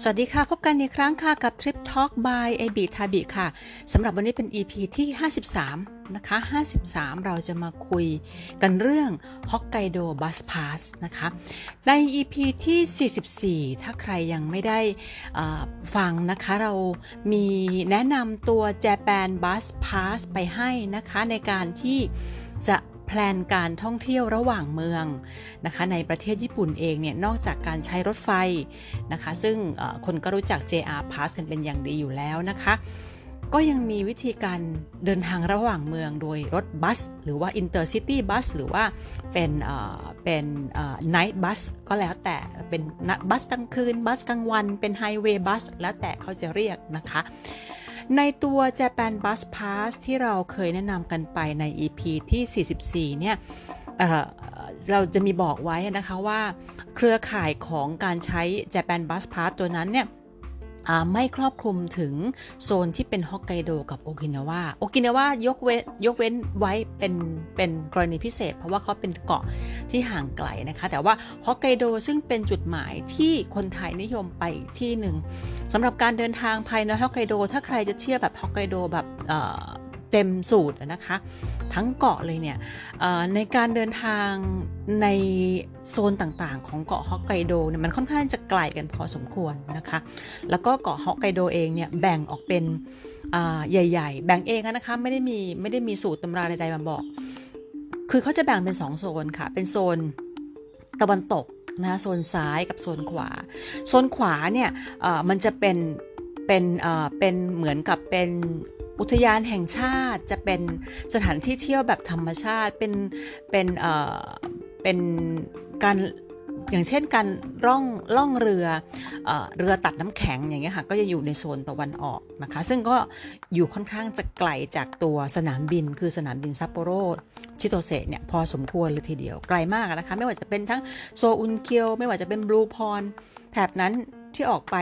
สวัสดีค่ะ พบกันอีกครั้งค่ะ กับ Trip Talk by a b i t a b i ค่ะสำหรับวันนี้เป็น EP ที่ 53 นะคะ 53 เราจะมาคุยกันเรื่อง Hokkaido Bus Pass นะคะ ใน EP ที่ 44 ถ้าใครยังไม่ได้ฟังนะคะ เรามีแนะนำตัว Japan Bus Pass ไปให้นะคะ ในการที่จะ ลนการท่องเที่ยวระหว่างเมืองนะคะในประเทศญี่ปุ่นเองเนี่ยนอกจากการใช้รถไฟนะคะซึ่งคนก็รู้จัก JR Pass กันเป็นอย่างดีอยู่แล้วนะคะก็ยังมีวิธีการเดินทางระหว่างเมืองโดยรถบัส หรือว่า intercity bus หรือว่าเป็นเป็น night bus ก็แล้วแต่เป็นบัสกลางคืน บัสกลางวัน เป็น highway bus แล้วแต่เขาจะเรียกนะคะ ในตัว Japan Bus Pass ที่เราเคยแนะนำกันไปใน EP ที่ 44 เนี่ยเเราจะมีบอกไว้นะคะว่า เครือข่ายของการใช้ Japan Bus Pass ตัวนั้นเนี่ย ไม่ครอบคลุมถึงโซนที่เป็นฮอกไกโดกับโอกินาวาโอกินาวายกเว้นยกเว้นไว้เป็นเป็นกรณีพิเศษ เพราะว่าเขาเป็นเกาะที่ห่างไกลนะคะ แต่ว่าฮอกไกโดซึ่งเป็นจุดหมายที่คนไทยนิยมไปที่หนึ่งสำหรับการเดินทางภายในฮอกไกโดถ้าใครจะเที่ยวแบบฮอกไกโดแบบ เต็มสูตรนะคะ ทั้งเกาะเลยเนี่ยในการเดินทางในโซนต่างๆ ของเกาะฮอกไกโดเนี่ยมันค่อนข้างจะไกลกันพอสมควรนะคะ แล้วก็เกาะฮอกไกโดเองเนี่ยแบ่งออกเป็นใหญ่ ๆ แบ่งเองนะคะไม่ได้มีไม่ได้มีสูตรตำราใดๆมาบอก คือเขาจะแบ่งเป็น 2 โซนค่ะ เป็นโซนตะวันตกนะโซนซ้ายกับโซนขวา โซนขวาเนี่ยมันจะเป็น เป็นเป็นเหมือนกับเป็นอุทยานแห่งชาติจะเป็นสถานที่เที่ยวแบบธรรมชาติเป็นเป็นเอ่อเป็นการอย่างเช่นการร่องล่องเรือเอเรือตัดน้ำแข็งอย่างเงี้ยค่ะก็จะอยู่ในโซนตะวันออกนะคะ ซึ่งก็อยู่ค่อนข้างจะไกลจากตัวสนามบิน คือสนามบินซัปโปโรชิโตเซเนี่ยพอสมควรเลยทีเดียวไกลมากนะคะ ไม่ว่าจะเป็นทั้งโซอุนเคียว ไม่ว่าจะเป็นบลูพรแถบนั้น ที่ออกไป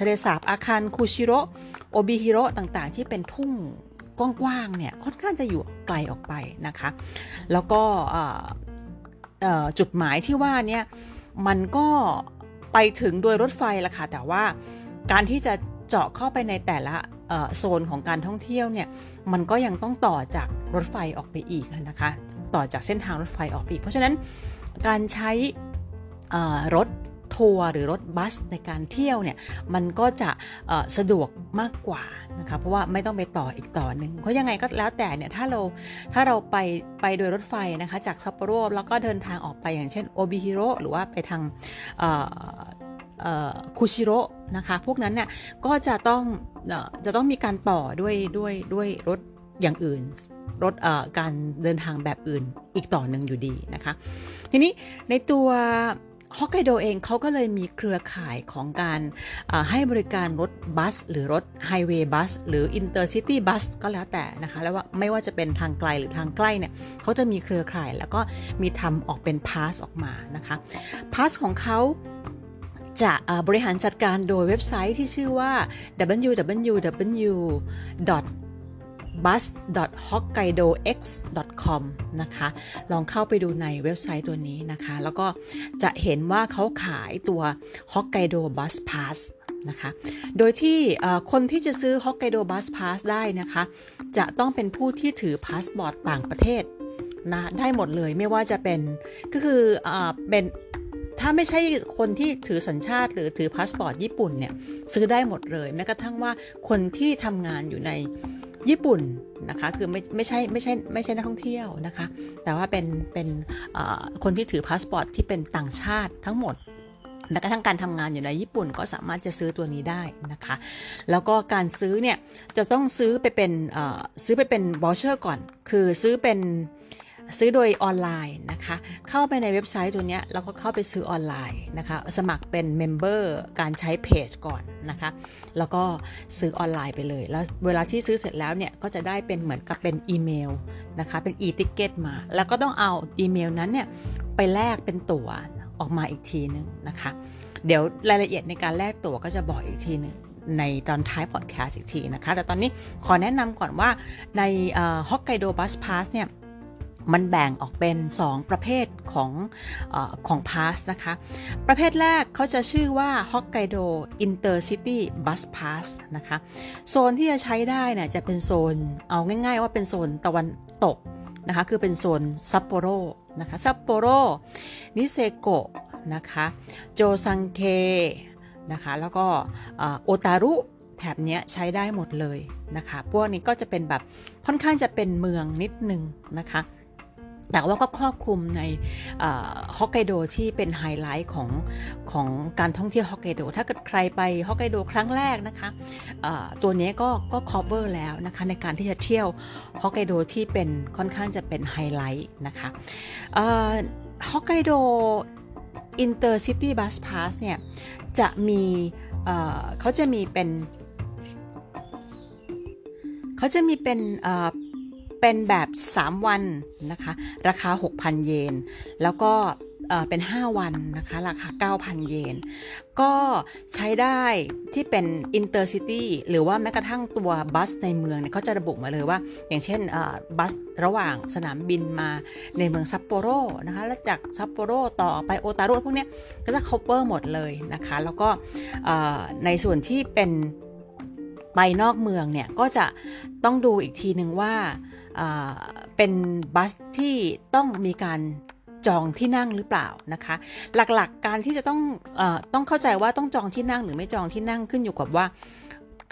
ทะเลสาบอาคารคูชิโรโอบิฮิโรต่างๆ ที่เป็นทุ่งกว้างๆเนี่ยค่อนข้างจะอยู่ไกลออกไปนะคะ แล้วก็จุดหมายที่ว่าเนี่ยมันก็ไปถึงโดยรถไฟละค่ะ แต่ว่าการที่จะเจาะเข้าไปในแต่ละโซนของการท่องเที่ยวเนี่ยมันก็ยังต้องต่อจากรถไฟออกไปอีกนะคะ ต่อจากเส้นทางรถไฟออกไปอีก เพราะฉะนั้นการใช้รถ ทัวร์หรือรถบัสในการเที่ยวเนี่ยมันก็จะสะดวกมากกว่านะคะเพราะว่าไม่ต้องไปต่ออีกต่อหนึ่งเพราะยังไงก็แล้วแต่เนี่ยถ้าเราถ้าเราไปไปโดยรถไฟนะคะจากซัปโปโรแล้วก็เดินทางออกไปอย่างเช่นโอบิฮิโรหรือว่าไปทางคุชิโร่นะคะพวกนั้นเนี่ยก็จะต้องจะต้องมีการต่อด้วยด้วยด้วยรถอย่างอื่นรถการเดินทางแบบอื่นอีกต่อหนึ่งอยู่ดีนะคะ ทีนี้ในตัว ฮอกไกโดเองเขาก็เลยมีเครือข่ายของการให้บริการรถบัส หรือรถ highway bus หรือ intercity bus ก็แล้วแต่นะคะ แล้วว่าไม่ว่าจะเป็นทางไกลหรือทางใกล้เนี่ยเขาจะมีเครือข่ายแล้วก็มีทำออกเป็น pass ออกมานะคะ pass ของเขาจะบริหารจัดการโดยเว็บไซต์ที่ชื่อว่า www bus.hokkaidox.com นะคะ ลองเข้าไปดูในเว็บไซต์ตัวนี้นะคะ แล้วก็จะเห็นว่าเขาขายตัว Hokkaido Bus Pass นะคะ โดยที่คนที่จะซื้อ Hokkaido Bus Pass ได้นะคะ จะต้องเป็นผู้ที่ถือพาสปอร์ตต่างประเทศนะได้หมดเลยไม่ว่าจะเป็นก็คืออเป็นถ้าไม่ใช่คนที่ถือสัญชาติหรือถือพาสปอร์ตญี่ปุ่นเนี่ยซื้อได้หมดเลยแม้กระทั่งว่าคนที่ทำงานอยู่ใน ญี่ปุ่นนะคะคือไม่ไม่ใช่ไม่ใช่ไม่ใช่นักท่องเที่ยวนะคะ แต่ว่าเป็นเป็นคนที่ถือพาสปอร์ตที่เป็นต่างชาติทั้งหมดแม้กระทั่งการทำงานอยู่ในญี่ปุ่นก็สามารถจะซื้อตัวนี้ได้นะคะ แล้วก็การซื้อเนี่ยจะต้องซื้อไปเป็นซื้อไปเป็น voucher ก่อน คือซื้อเป็น ซื้อโดยออนไลน์นะคะ เข้าไปในเว็บไซต์ตัวนี้แล้วก็เข้าไปซื้อออนไลน์นะคะ สมัครเป็น member การใช้เพจก่อนนะคะ แล้วก็ซื้อออนไลน์ไปเลย แล้วเวลาที่ซื้อเสร็จแล้วเนี่ยก็จะได้เป็นเหมือนกับเป็นอีเมลนะคะ เป็น e-ticket มา แล้วก็ต้องเอาอีเมลนั้นเนี่ยไปแลกเป็นตั๋วออกมาอีกทีหนึ่งนะคะ เดี๋ยวรายละเอียดในการแลกตั๋วก็จะบอกอีกทีหนึ่งในตอนท้ายพอดแคสต์อีกทีนะคะ แต่ตอนนี้ขอแนะนำก่อนว่าใน Hokkaido Bus Pass เนี่ย มันแบ่งออกเป็น 2 ประเภทของอของ pass นะคะ ประเภทแรกเขาจะชื่อว่า Hokkaido Intercity Bus Pass นะคะ โซนที่จะใช้ได้เนี่ยจะเป็นโซนเอาง่าย ๆ ว่าเป็นโซนตะวันตกนะคะคือเป็นโซนซัปโปโรนะคะซัปโปโรนิเซโกะนะคะโจซังเคนะคะแล้วก็โอตารุแถบนี้ใช้ได้หมดเลยนะคะ พวกนี้ก็จะเป็นแบบค่อนข้างจะเป็นเมืองนิดนึงนะคะ แต่ว่าก็ครอบคลุมในฮอกไกโดที่เป็นไฮไลท์ของของการท่องเที่ยวฮอกไกโด ถ้าเกิดใครไปฮอกไกโดครั้งแรกนะคะตัวนี้ก็ก็ cover แล้วนะคะในการที่จะเที่ยวฮอกไกโดที่เป็นค่อนข้างจะเป็นไฮไลท์นะคะHokkaido Intercity Bus Pass เนี่ยจะมีเขาจะมีเป็นเขาจะมีเป็น เป็นแบบ 3 วันนะคะ ราคา 6,000 เยน แล้วก็เป็น 5 วันนะคะ ราคา 9,000 เยน ก็ใช้ได้ที่เป็น Intercity หรือว่าแม้กระทั่งตัวบัสในเมืองเนี่ยเขาจะระบุมาเลยว่า อย่างเช่นบัสระหว่างสนามบินมาในเมืองซัปโปโรนะคะ แล้วจากซัปโปโรต่อไปโอตารุพวกนี้ก็จะ cover หมดเลยนะคะ แล้วก็ในส่วนที่เป็นไปนอกเมืองเนี่ยก็จะต้องดูอีกทีหนึ่งว่า เป็นบัสที่ต้องมีการจองที่นั่งหรือเปล่านะคะ หลักๆกการที่จะต้องอต้องเข้าใจว่าต้องจองที่นั่งหรือไม่จองที่นั่งขึ้นอยู่กับว่า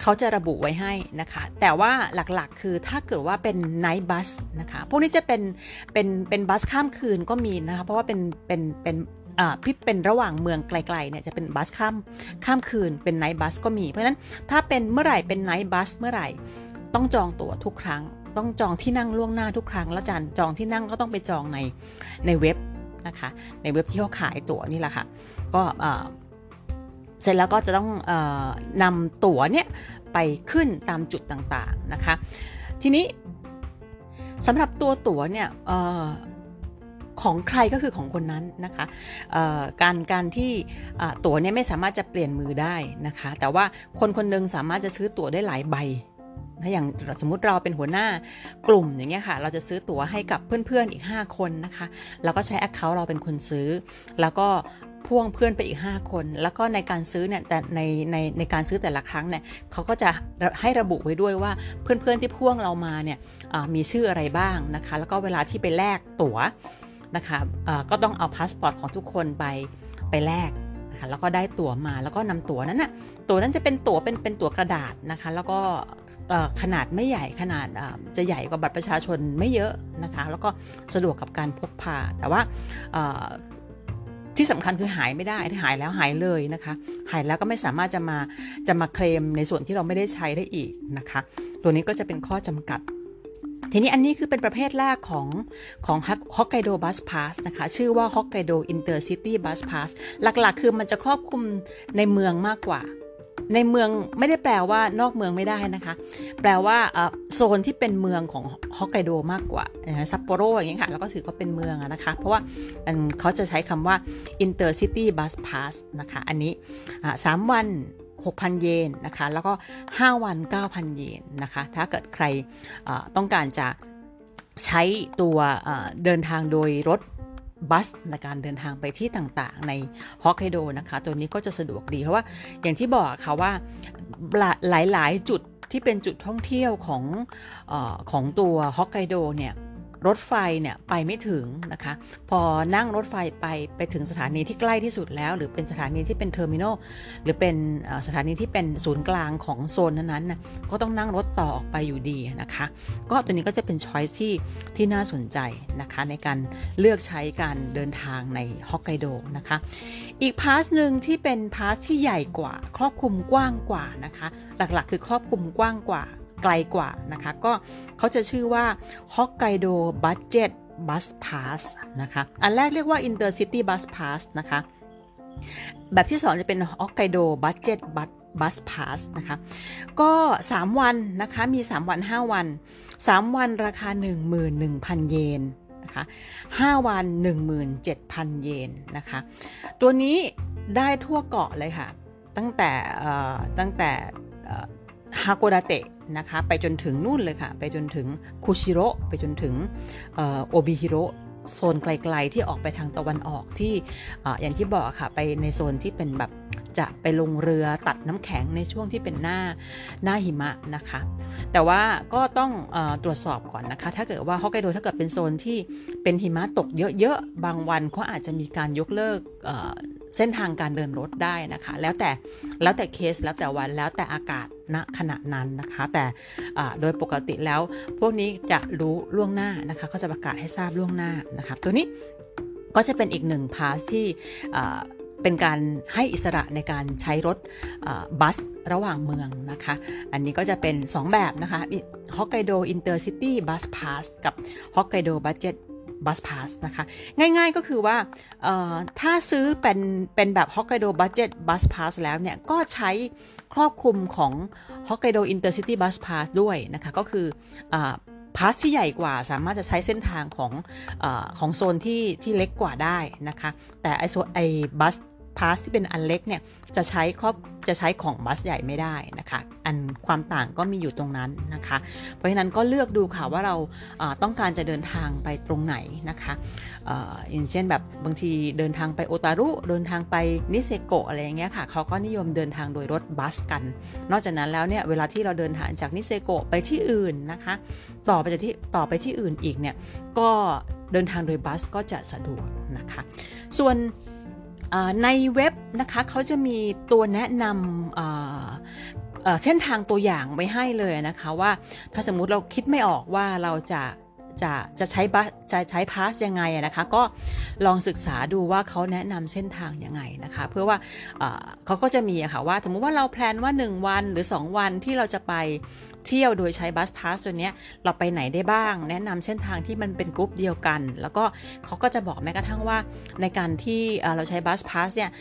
เขาจะระบุไว้ให้นะคะ แต่ว่าหลักๆ คือถ้าเกิดว่าเป็นไนท์บัสนะคะ พวกนี้จะเป็นเป็นเป็นบัสข้ามคืนก็มีนะคะ เพราะว่าเป็นเป็นเป็นพี่เป็นระหว่างเมืองไกลๆเนี่ยจะเป็นบัสข้ามข้ามคืนเป็นไนท์บัสก็มี เพราะฉะนั้นถ้าเป็นเมื่อไหร่เป็นไนท์บัสเมื่อไหร่ต้องจองตั๋วทุกครั้ง ต้องจองที่นั่งล่วงหน้าทุกครั้ง แล้วจานจองที่นั่งก็ต้องไปจองในในเว็บนะคะ ในเว็บที่เขาขายตั๋วนี่แหละค่ะ ก็เสร็จแล้วก็จะต้องอนำตั๋วเนี่ยไปขึ้นตามจุดต่างๆนะคะ ทีนี้สำหรับตัวตั๋วเนี่ยของใครก็คือของคนนั้นนะคะการการที่ตั๋วเนี่ยไม่สามารถจะเปลี่ยนมือได้นะคะ แต่ว่าคนคนนึงสามารถจะซื้อตั๋วได้หลายใบ ถ้าอย่างสมมุติเราเป็นหัวหน้ากลุ่มอย่างเงี้ยค่ะ เราจะซื้อตั๋วให้กับเพื่อนๆอีก 5 คนนะคะ เราก็ใช้ account เราเป็นคนซื้อ แล้วก็พ่วงเพื่อนไปอีก 5 คน แล้วก็ในการซื้อเนี่ยแต่ในในในการซื้อแต่ละครั้งเนี่ยเขาก็จะให้ระบุไว้ด้วยว่าเพื่อนๆที่พ่วงเรามาเนี่ยมีชื่ออะไรบ้างนะคะ แล้วก็เวลาที่ไปแลกตั๋วนะคะก็ต้องเอาพาสปอร์ตของทุกคนไปไปแลกนะคะแล้วก็ได้ตั๋วมาแล้วก็นำตั๋วนั้นนะ่ะตั๋วนั้นจะเป็นตั๋วเป็นเป็นตั๋วกระดาษนะคะ แล้วก็ ขนาดไม่ใหญ่ขนาดจะใหญ่กว่าบัตรประชาชนไม่เยอะนะคะ แล้วก็สะดวกกับการพกพา แต่ว่าที่สำคัญคือหายไม่ได้ถ้าหายแล้วหายเลยนะคะ หายแล้วก็ไม่สามารถจะมาจะมาเคลมในส่วนที่เราไม่ได้ใช้ได้อีกนะคะ ตัวนี้ก็จะเป็นข้อจำกัด ทีนี้อันนี้คือเป็นประเภทแรกของของ Hokkaido Bus Pass นะคะ ชื่อว่า Hokkaido Intercity Bus Pass หลักๆ คือมันจะครอบคลุมในเมืองมากกว่า ในเมืองไม่ได้แปลว่านอกเมืองไม่ได้นะคะ แปลว่าโซนที่เป็นเมืองของฮอกไกโดมากกว่าซัปโปโรอย่างเงี้ยค่ะแล้วก็ถือว่าเป็นเมืองนะคะ เพราะว่าเขาจะใช้คำว่า intercity bus pass นะคะ อันนี้สามวัน 6,000 เยนนะคะ แล้วก็ 5 วัน 9,000 เยนนะคะ ถ้าเกิดใครต้องการจะใช้ตัวเดินทางโดยรถ บัสในการเดินทางไปที่ต่างๆ ในฮอกไกโดนะคะ ตัวนี้ก็จะสะดวกดีเพราะว่าอย่างที่บอกค่ะว่าหลายๆ จุดที่เป็นจุดท่องเที่ยวของอของตัวฮอกไกโดเนี่ย รถไฟเนี่ยไปไม่ถึงนะคะ พอนั่งรถไฟไปไปถึงสถานีที่ใกล้ที่สุดแล้ว หรือเป็นสถานีที่เป็น terminal หรือเป็นสถานีที่เป็นศูนย์กลางของโซนนั้นๆนะก็ต้องนั่งรถต่อออกไปอยู่ดีนะคะ ก็ตัวนี้ก็จะเป็นช้อยส์ที่ที่น่าสนใจนะคะในการเลือกใช้การเดินทางในฮอกไกโดนะคะ อีกพาสหนึ่งที่เป็นพาสที่ใหญ่กว่า ครอบคลุมกว้างกว่านะคะ หลักๆ คือครอบคลุมกว้างกว่า ไกลกว่านะคะ ก็เขาจะชื่อว่า Hokkaido Budget Bus Pass นะคะ อันแรกเรียกว่า Intercity Bus Pass นะคะ แบบที่2จะเป็น Hokkaido Budget Bus Bus Pass นะคะ ก็ 3 วันนะคะ มี 3 วัน 5 วัน 3 วันราคา 11,000 เยนนะคะ5วัน 17,000 เยนนะคะ ตัวนี้ได้ทั่วเกาะเลยค่ะ ตั้งแต่ตั้งแต่ ฮาโกดาเตะนะคะไปจนถึงนู่นเลยค่ะ ไปจนถึงคุชิโร่ไปจนถึงโอบิฮิโร่โซนไกลๆที่ออกไปทางตะวันออกที่ออย่างที่บอกค่ะ ไปในโซนที่เป็นแบบจะไปลงเรือตัดน้ำแข็งในช่วงที่เป็นหน้าหน้าหิมะนะคะ แต่ว่าก็ต้องอตรวจสอบก่อนนะคะ ถ้าเกิดว่าฮอกไกโดถ้าเกิดเป็นโซนที่เป็นหิมะตกเยอะๆ บางวันเขาอาจจะมีการยกเลิก เส้นทางการเดินรถได้นะคะ แล้วแต่แล้วแต่เคสแล้วแต่วันแล้วแต่อากาศณขณะนั้นนะคะ แต่โดยปกติแล้วพวกนี้จะรู้ล่วงหน้านะคะเขาจะประกาศให้ทราบล่วงหน้านะคะตัวนี้ก็จะเป็นอีกหนึ่ง pass ที่เป็นการให้อิสระในการใช้รถบัสระหว่างเมืองนะคะ อันนี้ก็จะเป็น 2 แบบนะคะ Hokkaido Intercity Bus Pass กับฮอกไกโดบั d เจ็ต บัสพาสนะคะ ง่ายๆก็คือว่าถ้าซื้อเป็นเป็นแบบ Hokkaido Budget Bus Pass แล้วเนี่ย ก็ใช้ครอบคลุมของฮอกไกโดอินเตอร์ซิตี้บัสพาสด้วยนะคะ ก็คือพาสที่ใหญ่กว่าสามารถจะใช้เส้นทางของอของโซนที่ที่เล็กกว่าได้นะคะ แต่ไอโซไอบัส พาสที่เป็นอันเล็กเนี่ยจะใช้ครอบจะใช้ของบัสใหญ่ไม่ได้นะคะ อันความต่างก็มีอยู่ตรงนั้นนะคะ เพราะฉะนั้นก็เลือกดูค่ะว่าเราต้องการจะเดินทางไปตรงไหนนะคะอย่างเช่นแบบบางทีเดินทางไปโอตารุ เดินทางไปนิเซโกะอะไรอย่างเงี้ยค่ะเขาก็นิยมเดินทางโดยรถบัสกัน นอกจากนั้นแล้วเนี่ยเวลาที่เราเดินทางจากนิเซโกะไปที่อื่นนะคะ ต่อไปจากที่ต่อไปที่อื่นอีกเนี่ยก็เดินทางโดยบัสก็จะสะดวกนะคะ ส่วน ในเว็บนะคะเขาจะมีตัวแนะนำเส้นทางตัวอย่างไว้ให้เลยนะคะว่าถ้าสมมุติเราคิดไม่ออกว่าเราจะจะจะใช้บัสจะใช้พาสยังไงนะคะก็ลองศึกษาดูว่าเขาแนะนำเส้นทางยังไงนะคะเพื่อว่าเขาก็จะมีะค่ะว่าสมมติว่าเรา plan ว่า 1 วันหรือ 2 วันที่เราจะไป เที่ยวโดยใช้ bus pass ตัวนี้เราไปไหนได้บ้าง แนะนำเส้นทางที่มันเป็นกรุ๊ปเดียวกัน แล้วก็เขาก็จะบอกแม้กระทั่งว่าในการที่เราใช้ bus pass เนี่ย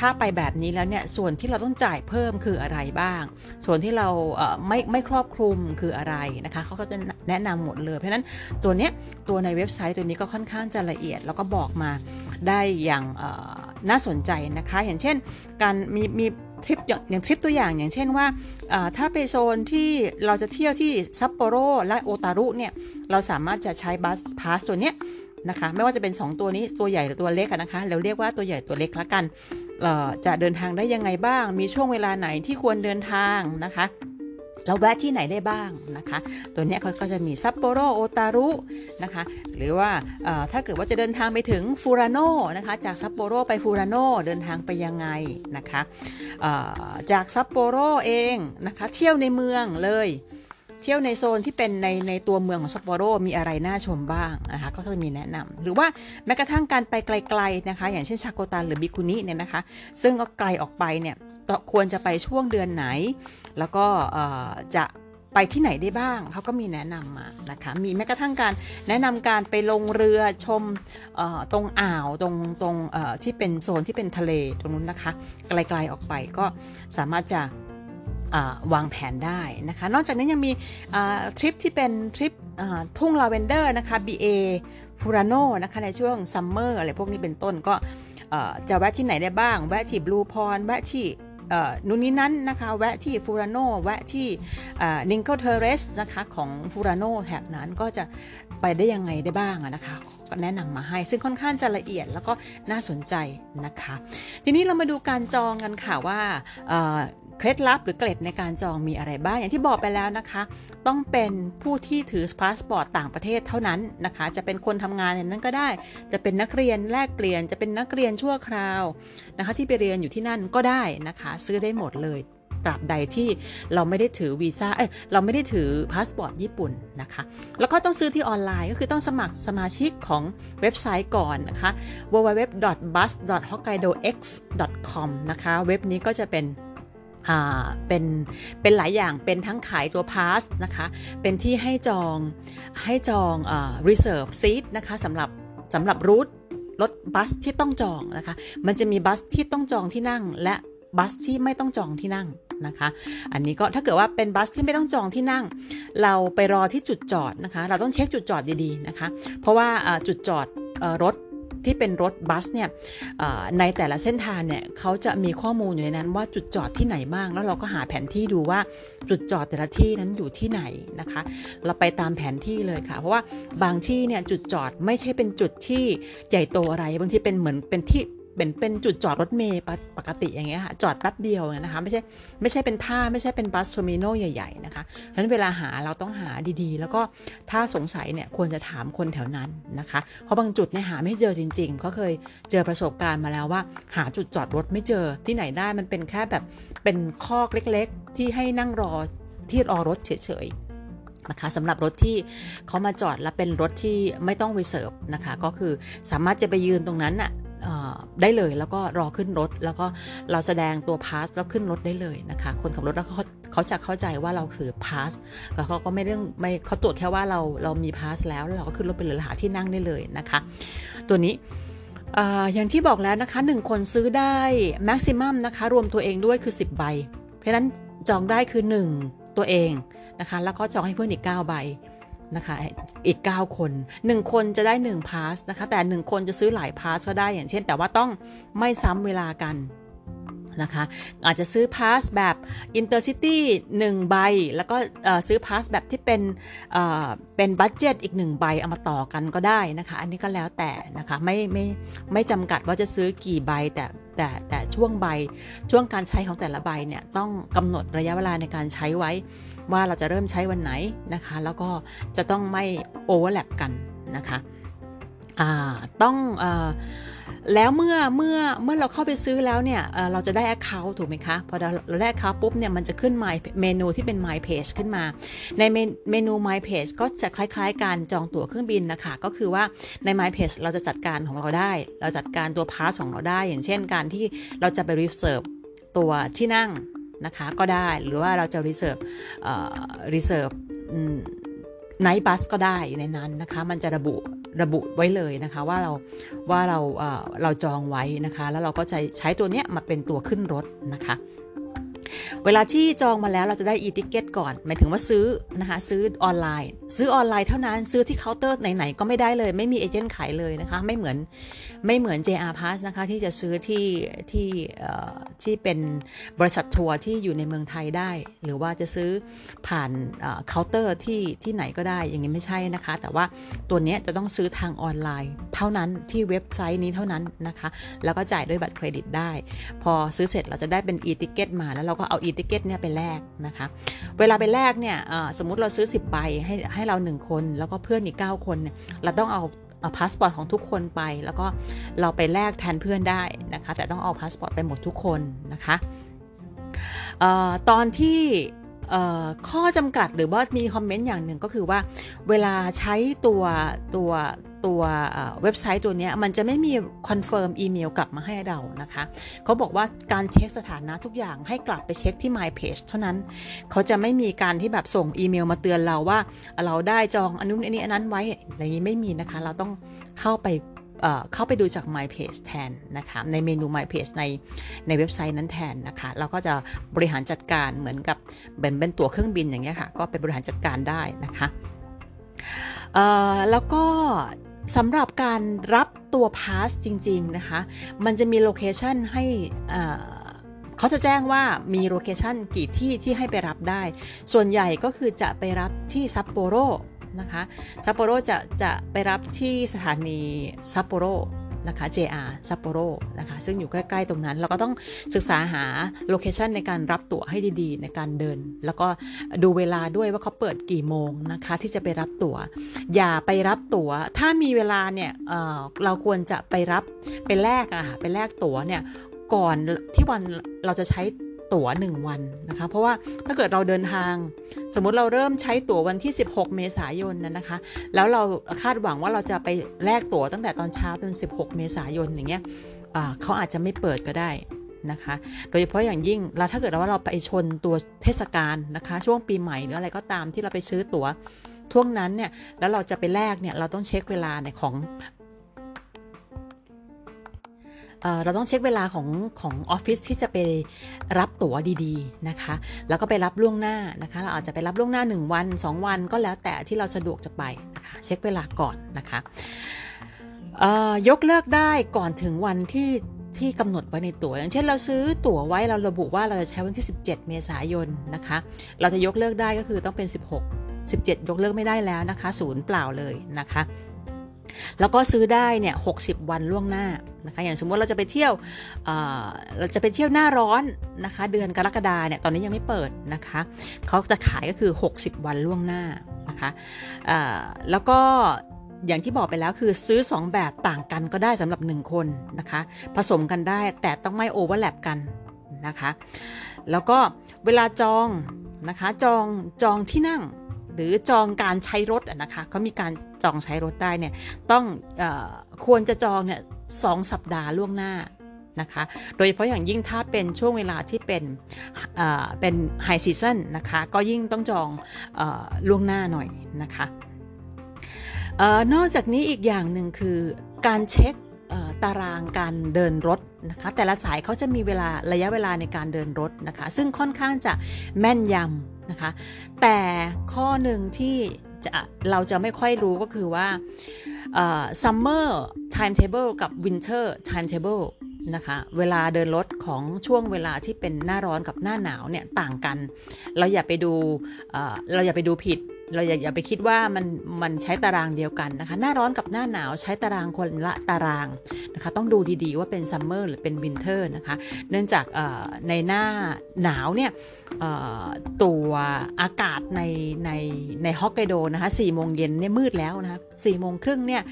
ถ้าไปแบบนี้แล้วเนี่ยส่วนที่เราต้องจ่ายเพิ่มคืออะไรบ้าง ส่วนที่เราไม่ไม่ครอบคลุมคืออะไรนะคะเขาก็จะแนะนำหมดเลยเพราะฉะนั้นตัวเนี้ยตัวในเว็บไซต์ตัวนี้ก็ค่อนข้างจะละเอียด แล้วก็บอกมาได้อย่างน่าสนใจนะคะอย่างเช่น การมีมี ทริปอย่างทริปตัวอย่างอย่างเช่นว่าถ้าไปโซนที่เราจะเที่ยวที่ซัปโปโรและโอตารุเนี่ยเราสามารถจะใช้บัสพาสตัวเนี้ยนะคะไม่ว่าจะเป็น 2 ตัวนี้ตัวใหญ่หรือตัวเล็กนะคะเราเรียกว่าตัวใหญ่ตัวเล็กละกันจะเดินทางได้ยังไงบ้าง มีช่วงเวลาไหนที่ควรเดินทางนะคะ เราแวะที่ไหนได้บ้างนะคะ ตัวนี้เขาก็จะมีซัปโปโรโอตารุนะคะ หรือว่าถ้าเกิดว่าจะเดินทางไปถึงฟูรานโนนะคะ จากซัปโปโรไปฟูรานโนเดินทางไปยังไงนะคะจากซัปโปโรเองนะคะ เที่ยวในเมืองเลย เที่ยวในโซนที่เป็นในในตัวเมืองของซัปโปโรมีอะไรน่าชมบ้างนะคะ ก็จะมีแนะนำหรือว่าแม้กระทั่งการไปไกลๆนะคะ อย่างเช่นชาโกตันหรือบิคุนิเนี่ยนะคะ ซึ่งก็ไกลออกไปเนี่ย ควรจะไปช่วงเดือนไหน แล้วก็จะไปที่ไหนได้บ้าง เขาก็มีแนะนำมานะคะ มีแม้กระทั่งการแนะนำการไปลงเรือชมตรงอ่าวตรงตรงที่เป็นโซนที่เป็นทะเลตรงนู้นนะคะ ไกลๆออกไปก็สามารถจะวางแผนได้นะคะ นอกจากนี้ยังมีทริปที่เป็นทริปทุ่งลาเวนเดอร์นะคะ BA ฟูรานโนนะคะในช่วง summer อะไรพวกนี้เป็นต้นก็จะแวะที่ไหนได้บ้าง แวะที่ Blue Pond แวะที่ นู่นนี้นั้นนะคะ แวะที่ฟูรานโนแวะที่นิงเกิลเทเรสนะคะของฟูรานโนแถบนั้นก็จะไปได้ยังไงได้บ้างนะคะ ก็แนะนำมาให้ ซึ่งค่อนข้างจะละเอียดแล้วก็น่าสนใจนะคะ ทีนี้เรามาดูการจองกันค่ะว่าเคล็ดลับหรือเกล็ดในการจองมีอะไรบ้าง อย่างที่บอกไปแล้วนะคะ ต้องเป็นผู้ที่ถือพาสปอร์ตต่างประเทศเท่านั้นนะคะ จะเป็นคนทำงานอย่างนั้นก็ได้ จะเป็นนักเรียนแลกเปลี่ยน จะเป็นนักเรียนชั่วคราวนะคะ ที่ไปเรียนอยู่ที่นั่นก็ได้นะคะ ซื้อได้หมดเลย ตราบใดที่เราไม่ได้ถือวีซ่าเอ้ยเราไม่ได้ถือพาสปอร์ตญี่ปุ่นนะคะ แล้วก็ต้องซื้อที่ออนไลน์ก็คือต้องสมัครสมาชิกของเว็บไซต์ก่อนนะคะ www.bus.hokkaidox.com นะคะ เว็บนี้ก็จะเป็นเป็น เป็นหลายอย่าง เป็นทั้งขายตัว pass นะคะ เป็นที่ให้จอง ให้จองเอ่อ reserve seat นะคะสำหรับสำหรับรูทรถบัสที่ต้องจองนะคะ มันจะมีบัสที่ต้องจองที่นั่งและบัสที่ไม่ต้องจองที่นั่ง นะคะ อันนี้ก็ถ้าเกิดว่าเป็นบัสที่ไม่ต้องจองที่นั่ง เราไปรอที่จุดจอดนะคะ เราต้องเช็คจุดจอดดีๆนะคะ เพราะว่าจุดจอดรถที่เป็นรถบัสเนี่ยในแต่ละเส้นทางเนี่ยเขาจะมีข้อมูลอยู่ในนั้นว่าจุดจอดที่ไหนบ้าง แล้วเราก็หาแผนที่ดูว่าจุดจอดแต่ละที่นั้นอยู่ที่ไหนนะคะ เราไปตามแผนที่เลยค่ะ เพราะว่าบางที่เนี่ยจุดจอดไม่ใช่เป็นจุดที่ใหญ่โตอะไร บางทีเป็นเหมือนเป็นที่ เป็นเป็นจุดจอดรถเมย์ปกติอย่างเงี้ยค่ะจอดแป๊บเดียวนะคะไม่ใช่ไม่ใช่เป็นท่าไม่ใช่เป็น bus terminal ใหญ่ๆนะคะเพราะฉะนั้นเวลาหาเราต้องหาดีๆ แล้วก็ถ้าสงสัยเนี่ยควรจะถามคนแถวนั้นนะคะ เพราะบางจุดเนี่ยหาไม่เจอจริง ๆ ก็เคยเจอประสบการณ์มาแล้วว่า หาจุดจอดรถไม่เจอที่ไหนได้มันเป็นแค่แบบเป็นคอกเล็กๆ ที่ให้นั่งรอที่รอรถเฉยๆนะคะสำหรับรถที่เขามาจอดแล้วเป็นรถที่ไม่ต้อง reserve นะคะ ก็คือสามารถจะไปยืนตรงนั้นน่ะ ได้เลย แล้วก็รอขึ้นรถ แล้วก็เราแสดงตัว pass แล้วขึ้นรถได้เลยนะคะ คนขับรถแล้วเขาเขาจะเข้าใจว่าเราถือ pass แล้วเขาก็ไม่เรื่องไม่เขาตรวจแค่ว่าเราเรามี pass แล้วแล้วเราก็ขึ้นรถไปเลยหาที่นั่งได้เลยนะคะ ตัวนี้อย่างที่บอกแล้วนะคะ 1 คนซื้อได้แม็กซิมัมนะคะ รวมตัวเองด้วยคือ 10 ใบ เพราะฉะนั้นจองได้คือ 1 ตัวเองนะคะ แล้วก็จองให้เพื่อนอีก 9 ใบ นะคะอีก 9 คน 1 คนจะได้ 1 พาสนะคะ แต่ 1 คนจะซื้อหลายพาสก็ได้อย่างเช่น แต่ว่าต้องไม่ซ้ำเวลากันนะคะอาจจะซื้อพาสแบบ Intercity 1 ใบ แล้วก็ซื้อพาสแบบที่เป็นเป็นบัตเจ็ตอีก 1 ใบเอามาต่อกันก็ได้นะคะ อันนี้ก็แล้วแต่นะคะไม่ไม่ไม่จำกัดว่าจะซื้อกี่ใบแต่แต่แต่ช่วงใบช่วงการใช้ของแต่ละใบเนี่ยต้องกำหนดระยะเวลาในการใช้ไว้ ว่าเราจะเริ่มใช้วันไหนนะคะ แล้วก็จะต้องไม่โอเวอร์แลปกันนะคะต้องอแล้วเมื่อเมื่อเมื่อเราเข้าไปซื้อแล้วเนี่ยเราจะได้ Account ถูกไหมคะ พอเราได้ Account ปุ๊บเนี่ยมันจะขึ้น My เมนูที่เป็น My Page ขึ้นมา ในเมนู My Page ก็จะคล้ายๆ การจองตั๋วเครื่องบินนะคะก็คือว่าใน My Page เราจะจัดการของเราได้ เราจัดการตัวพาสของเราได้ อย่างเช่นการที่เราจะไป reserve ตัวที่นั่ง นะคะก็ได้หรือว่าเราจะ reserve reserve ไนท์บัสก็ได้ในนั้นนะคะ มันจะระบุระบุไว้เลยนะคะว่าเราว่าเราเราจองไว้นะคะ แล้วเราก็จะใช้ตัวเนี้ยมาเป็นตัวขึ้นรถนะคะ เวลาที่จองมาแล้วเราจะได้ e-ticket ก่อน หมายถึงว่าซื้อนะคะซื้อออนไลน์ ซื้อออนไลน์เท่านั้นซื้อที่เคาน์เตอร์ไหนๆก็ไม่ได้เลย ไม่มี agent ขายเลยนะคะ ไม่เหมือนไม่เหมือน JR Pass นะคะที่จะซื้อที่ที่ที่เป็นบริษัททัวร์ที่อยู่ในเมืองไทยได้ หรือว่าจะซื้อผ่านเคาน์เตอร์ที่ที่ไหนก็ได้อย่างนี้ไม่ใช่นะคะ แต่ว่าตัวนี้จะต้องซื้อทางออนไลน์ เท่านั้นที่เว็บไซต์นี้เท่านั้นนะคะ แล้วก็จ่ายด้วยบัตรเครดิตได้ พอซื้อเสร็จเราจะได้เป็น e-ticket มาแล้วเราก็เอา e-ticket เนี่ยไปแลกนะคะ เวลาไปแลกเนี่ยสมมุติเราซื้อ 10ใบให้ให้เรา 1 คน แล้วก็เพื่อนอีก 9 คนเนี่ยเราต้องเอาพาสปอร์ตของทุกคนไป แล้วก็เราไปแลกแทนเพื่อนได้นะคะ แต่ต้องเอาพาสปอร์ตไปหมดทุกคนนะคะเอ่อตอนที่ ข้อจำกัดหรือว่ามี comment อย่างหนึ่งก็คือว่า เวลาใช้ตัวตัวตัวเว็บไซต์ตัวนี้มันจะไม่มี confirm อีเมลกลับมาให้เรานะคะ เขาบอกว่าการเช็คสถานะทุกอย่างให้กลับไปเช็คที่ My Page เท่านั้น เขาจะไม่มีการที่แบบส่งอีเมลมาเตือนเราว่า เราได้จองอันนู้นอันนี้อันนั้นไว้อะไรนี้ไม่มีนะคะ เราต้องเข้าไป เข้าไปดูจาก My Page แทนนะคะในเมนู My Page ในในเว็บไซต์นั้นแทนนะคะ เราก็จะบริหารจัดการเหมือนกับเป็นเป็นตั๋วเครื่องบินอย่างเงี้ยค่ะ ก็ไปบริหารจัดการได้นะคะแล้วก็สำหรับการรับตัว pass จริง ๆ นะคะ มันจะมี location ให้เขาจะแจ้งว่ามี location กี่ที่ที่ให้ไปรับได้ ส่วนใหญ่ก็คือจะไปรับที่ซัปโปโร นะคะซัปโปโรจะจะไปรับที่สถานีซัปโปโรนะคะ JR ซัปโปโรนะคะซึ่งอยู่ใกล้ ๆ ตรงนั้น เราก็ต้องศึกษาหาโลเคชันในการรับตั๋วให้ดีๆ ในการเดิน แล้วก็ดูเวลาด้วยว่าเขาเปิดกี่โมงนะคะที่จะไปรับตั๋ว อย่าไปรับตั๋ว ถ้ามีเวลาเนี่ยเเราควรจะไปรับไปแลกอะไปแลกตั๋วเนี่ยก่อนที่วันเราจะใช้ ตั๋ว 1 วันนะคะ เพราะว่าถ้าเกิดเราเดินทาง สมมุติเราเริ่มใช้ตั๋ววันที่ 16 เมษายนนะคะ แล้วเราคาดหวังว่าเราจะไปแลกตั๋วตั้งแต่ตอนเช้าเป็น16 เมษายนอย่างเงี้ยเขาอาจจะไม่เปิดก็ได้นะคะ โดยเฉพาะอย่างยิ่งเราถ้าเกิดว่าเราไปชนตัวเทศกาลนะคะ ช่วงปีใหม่หรืออะไรก็ตามที่เราไปซื้อตั๋วท่วงนั้นเนี่ยแล้วเราจะไปแลกเนี่ยเราต้องเช็คเวลาเนี่ยของ เราต้องเช็คเวลาของของออฟฟิศที่จะไปรับตั๋วดีๆนะคะ แล้วก็ไปรับล่วงหน้านะคะ เราอาจจะไปรับล่วงหน้า 1 วัน 2 วันก็แล้วแต่ที่เราสะดวกจะไปนะคะเช็คเวลาก่อนนะคะยกเลิกได้ก่อนถึงวันที่ที่กำหนดไว้ในตั๋วอย่างเช่นเราซื้อตั๋วไว้เราระบุว่าเราจะใช้วันที่ 17 เมษายนนะคะ เราจะยกเลิกได้ก็คือต้องเป็น 16 17 ยกเลิกไม่ได้แล้วนะคะศูนย์เปล่าเลยนะคะ แล้วก็ซื้อได้เนี่ย60วันล่วงหน้านะคะอย่างสมมติเราจะไปเที่ยวเเราจะไปเที่ยวหน้าร้อนนะคะเดือนกรกฎาเนี่ยตอนนี้ยังไม่เปิดนะคะเขาจะขายก็คือ 60 วันล่วงหน้านะคะแล้วก็อย่างที่บอกไปแล้วคือซื้อ 2 แบบต่างกันก็ได้สำหรับ 1 คนนะคะผสมกันได้แต่ต้องไม่โอเวอร์แลปกันนะคะแล้วก็เวลาจองนะคะจองจองที่นั่ง หรือจองการใช้รถนะคะเขามีการจองใช้รถได้เนี่ยต้องอควรจะจองเนี่ยสองสัปดาห์ล่วงหน้านะคะ โดยเฉพาะอย่างยิ่งถ้าเป็นช่วงเวลาที่เป็นเป็นไฮซีซันนะคะ ก็ยิ่งต้องจองอล่วงหน้าหน่อยนะคะออนอกจากนี้อีกอย่างหนึ่งคือการเช็คตารางการเดินรถนะคะ แต่ละสายเขาจะมีเวลาระยะเวลาในการเดินรถนะคะ ซึ่งค่อนข้างจะแม่นยำ นะคะ แต่ข้อหนึ่งที่จะเราจะไม่ค่อยรู้ก็คือว่า summer timetable กับ winter timetable นะคะเวลาเดินรถของช่วงเวลาที่เป็นหน้าร้อนกับหน้าหนาวเนี่ยต่างกัน เราอย่าไปดูเอ่อเราอย่าไปดูผิด เราอย่าอย่าไปคิดว่ามันมันใช้ตารางเดียวกันนะคะ หน้าร้อนกับหน้าหนาวใช้ตารางคนละตารางนะคะ ต้องดูดีๆว่าเป็น summer หรือเป็น winter นะคะ เนื่องจากในหน้าหนาวเนี่ยตัวอากาศในในในฮอกไกโดนะคะสี่โมงเย็นเนี่ยมืดแล้วนะคะสี่โมงครึ่งเนี่ย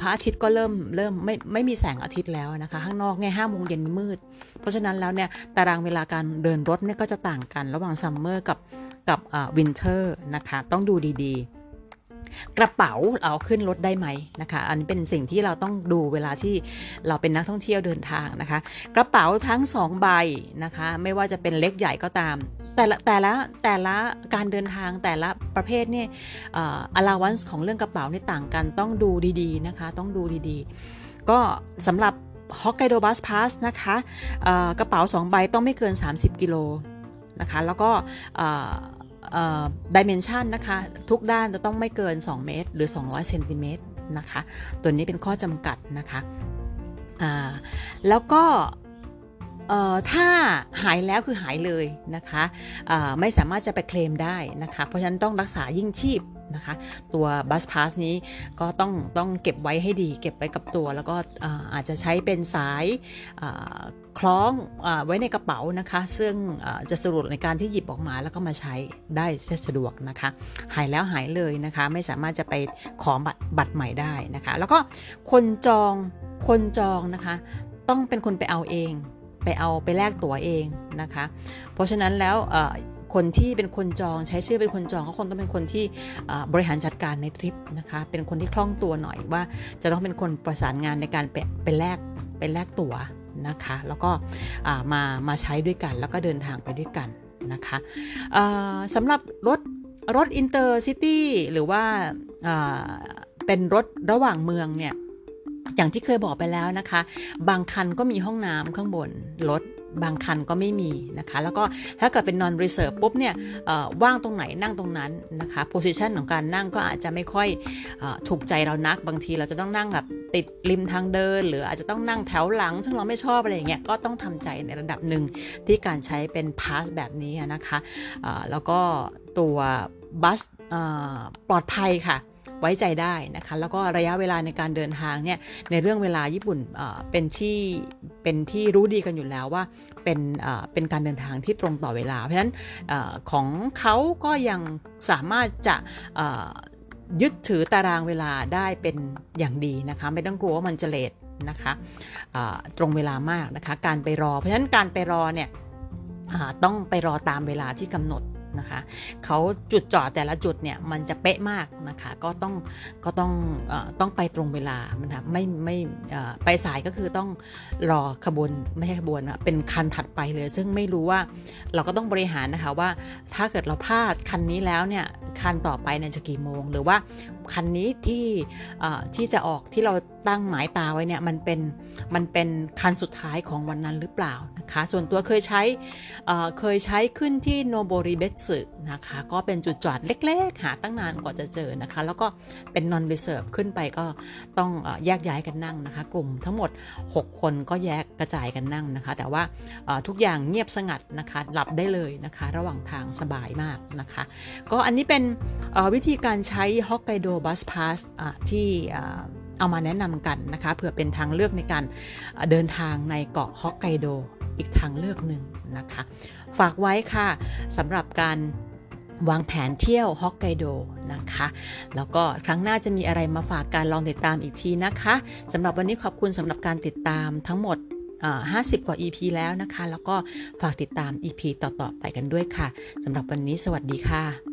พระอาทิตย์ก็เริ่มเริ่มไม่ไม่มีแสงอาทิตย์แล้วนะคะ ข้างนอกเนี่ยห้าโมงเย็นมืด เพราะฉะนั้นแล้วเนี่ยตารางเวลาการเดินรถเนี่ยก็จะต่างกันระหว่าง summer กับกับ winter นะคะต้องดูดีๆ กระเป๋าเราขึ้นรถได้ไหมนะคะ อันนี้เป็นสิ่งที่เราต้องดูเวลาที่เราเป็นนักท่องเที่ยวเดินทางนะคะ กระเป๋าทั้งสองใบนะคะ ไม่ว่าจะเป็นเล็กใหญ่ก็ตามแต่ละแต่ละแต่ละการเดินทางแต่ละประเภทเนี่ยอ่อ allowance ของเรื่องกระเป๋านี่ต่างกันต้องดูดีๆนะคะ ต้องดูดีๆ ก็สำหรับฮอกไกโดบัสพาสนะคะกระเป๋า 2 ใบต้องไม่เกิน 30 กิโลนะคะ แล้วก็ ดิเมนชันนะคะ ทุกด้านจะต้องไม่เกิน 2 เมตร หรือ 200เซนติเมตรนะคะ ตัวนี้เป็นข้อจำกัดนะคะแล้วก็ถ้าหายแล้วคือหายเลยนะคะไม่สามารถจะไปเคลมได้นะคะ เพราะฉะนั้นต้องรักษายิ่งชีพ นะคะ ตัวบัสพาสนี้ก็ต้องต้องเก็บไว้ให้ดี เก็บไว้กับตัว แล้วก็อาจจะใช้เป็นสายคล้องอไว้ในกระเป๋านะคะ ซึ่งจะสะดวกในการที่หยิบออกมาแล้วก็มาใช้ได้สะดวกนะคะ หายแล้วหายเลยนะคะ ไม่สามารถจะไปขอบัตรบัตรใหม่ได้นะคะ แล้วก็คนจองคนจองนะคะ ต้องเป็นคนไปเอาเอง ไปเอาไปแลกตั๋วเองนะคะ เพราะฉะนั้นแล้ว คนที่เป็นคนจองใช้ชื่อเป็นคนจองก็คงต้องเป็นคนที่บริหารจัดการในทริปนะคะ เป็นคนที่คล่องตัวหน่อยว่าจะต้องเป็นคนประสานงานในการไปไปแลกไปแลกตั๋วนะคะ แล้วก็มามาใช้ด้วยกัน แล้วก็เดินทางไปด้วยกันนะคะสำหรับรถรถ intercityหรือว่าเป็นรถระหว่างเมืองเนี่ยอย่างที่เคยบอกไปแล้วนะคะ บางคันก็มีห้องน้ำข้างบนรถ บางคันก็ไม่มีนะคะ แล้วก็ถ้าเกิดเป็น non reserve ปุ๊บเนี่ยว่างตรงไหนนั่งตรงนั้นนะคะ position ของการนั่งก็อาจจะไม่ค่อยอถูกใจเรานัก บางทีเราจะต้องนั่งแบบติดริมทางเดิน หรืออาจจะต้องนั่งแถวหลัง ซึ่งเราไม่ชอบอะไรอย่างเงี้ยก็ต้องทำใจในระดับหนึ่งที่การใช้เป็นพาสแบบนี้นะคะแล้วก็ตัวบัสปลอดภัยค่ะ ไว้ใจได้นะคะ แล้วก็ระยะเวลาในการเดินทางเนี่ยในเรื่องเวลาญี่ปุ่นเป็นที่เป็นที่รู้ดีกันอยู่แล้วว่าเป็นเป็นการเดินทางที่ตรงต่อเวลา เพราะฉะนั้นอของเขาก็ยังสามารถจะยึดถือตารางเวลาได้เป็นอย่างดีนะคะ ไม่ต้องกลัวว่ามันจะเลทนะคะตรงเวลามากนะคะ การไปรอ เพราะฉะนั้นการไปรอเนี่ยต้องไปรอตามเวลาที่กำหนด นะคะเขาจุดจอดแต่ละจุดเนี่ยมันจะเป๊ะมากนะคะ ก็ต้องก็ต้องอต้องไปตรงเวลานะไม่ไม่ไปสายก็คือต้องรอขบวนไม่ใช่ขบวนนะเป็นคันถัดไปเลย ซึ่งไม่รู้ว่าเราก็ต้องบริหารนะคะว่าถ้าเกิดเราพลาดคันนี้แล้วเนี่ยคันต่อไปเนี่ยจะกี่โมง หรือว่าคันนี้ที่ที่จะออกที่เราตั้งหมายตาไว้เนี่ยมันเป็นมันเป็นคันสุดท้ายของวันนั้นหรือเปล่านะคะ ส่วนตัวเคยใช้เเคยใช้ขึ้นที่โนโบริเบสึนะคะ ก็เป็นจุดจอดเล็กๆ หาตั้งนานกว่าจะเจอนะคะ แล้วก็เป็น non reserve ขึ้นไปก็ต้องแยกย้ายกันนั่งนะคะ กลุ่มทั้งหมด 6 คนก็แยกกระจายกันนั่งนะคะ แต่ว่าทุกอย่างเงียบสงัดนะคะ หลับได้เลยนะคะ ระหว่างทางสบายมากนะคะ ก็อันนี้เป็นวิธีการใช้ฮอกไกโดบัสพาสที่เอามาแนะนำกันนะคะเผื่อเป็นทางเลือกในการเดินทางในเกาะฮอกไกโด อีกทางเลือกหนึ่งนะคะ ฝากไว้ค่ะสำหรับการวางแผนเที่ยวฮอกไกโดนะคะ แล้วก็ครั้งหน้าจะมีอะไรมาฝากการลองติดตามอีกทีนะคะสำหรับวันนี้ขอบคุณสำหรับการติดตามทั้งหมด 50 กว่า EP แล้วนะคะ แล้วก็ฝากติดตาม EP ต่อ ๆ ไปกันด้วยค่ะสำหรับวันนี้สวัสดีค่ะ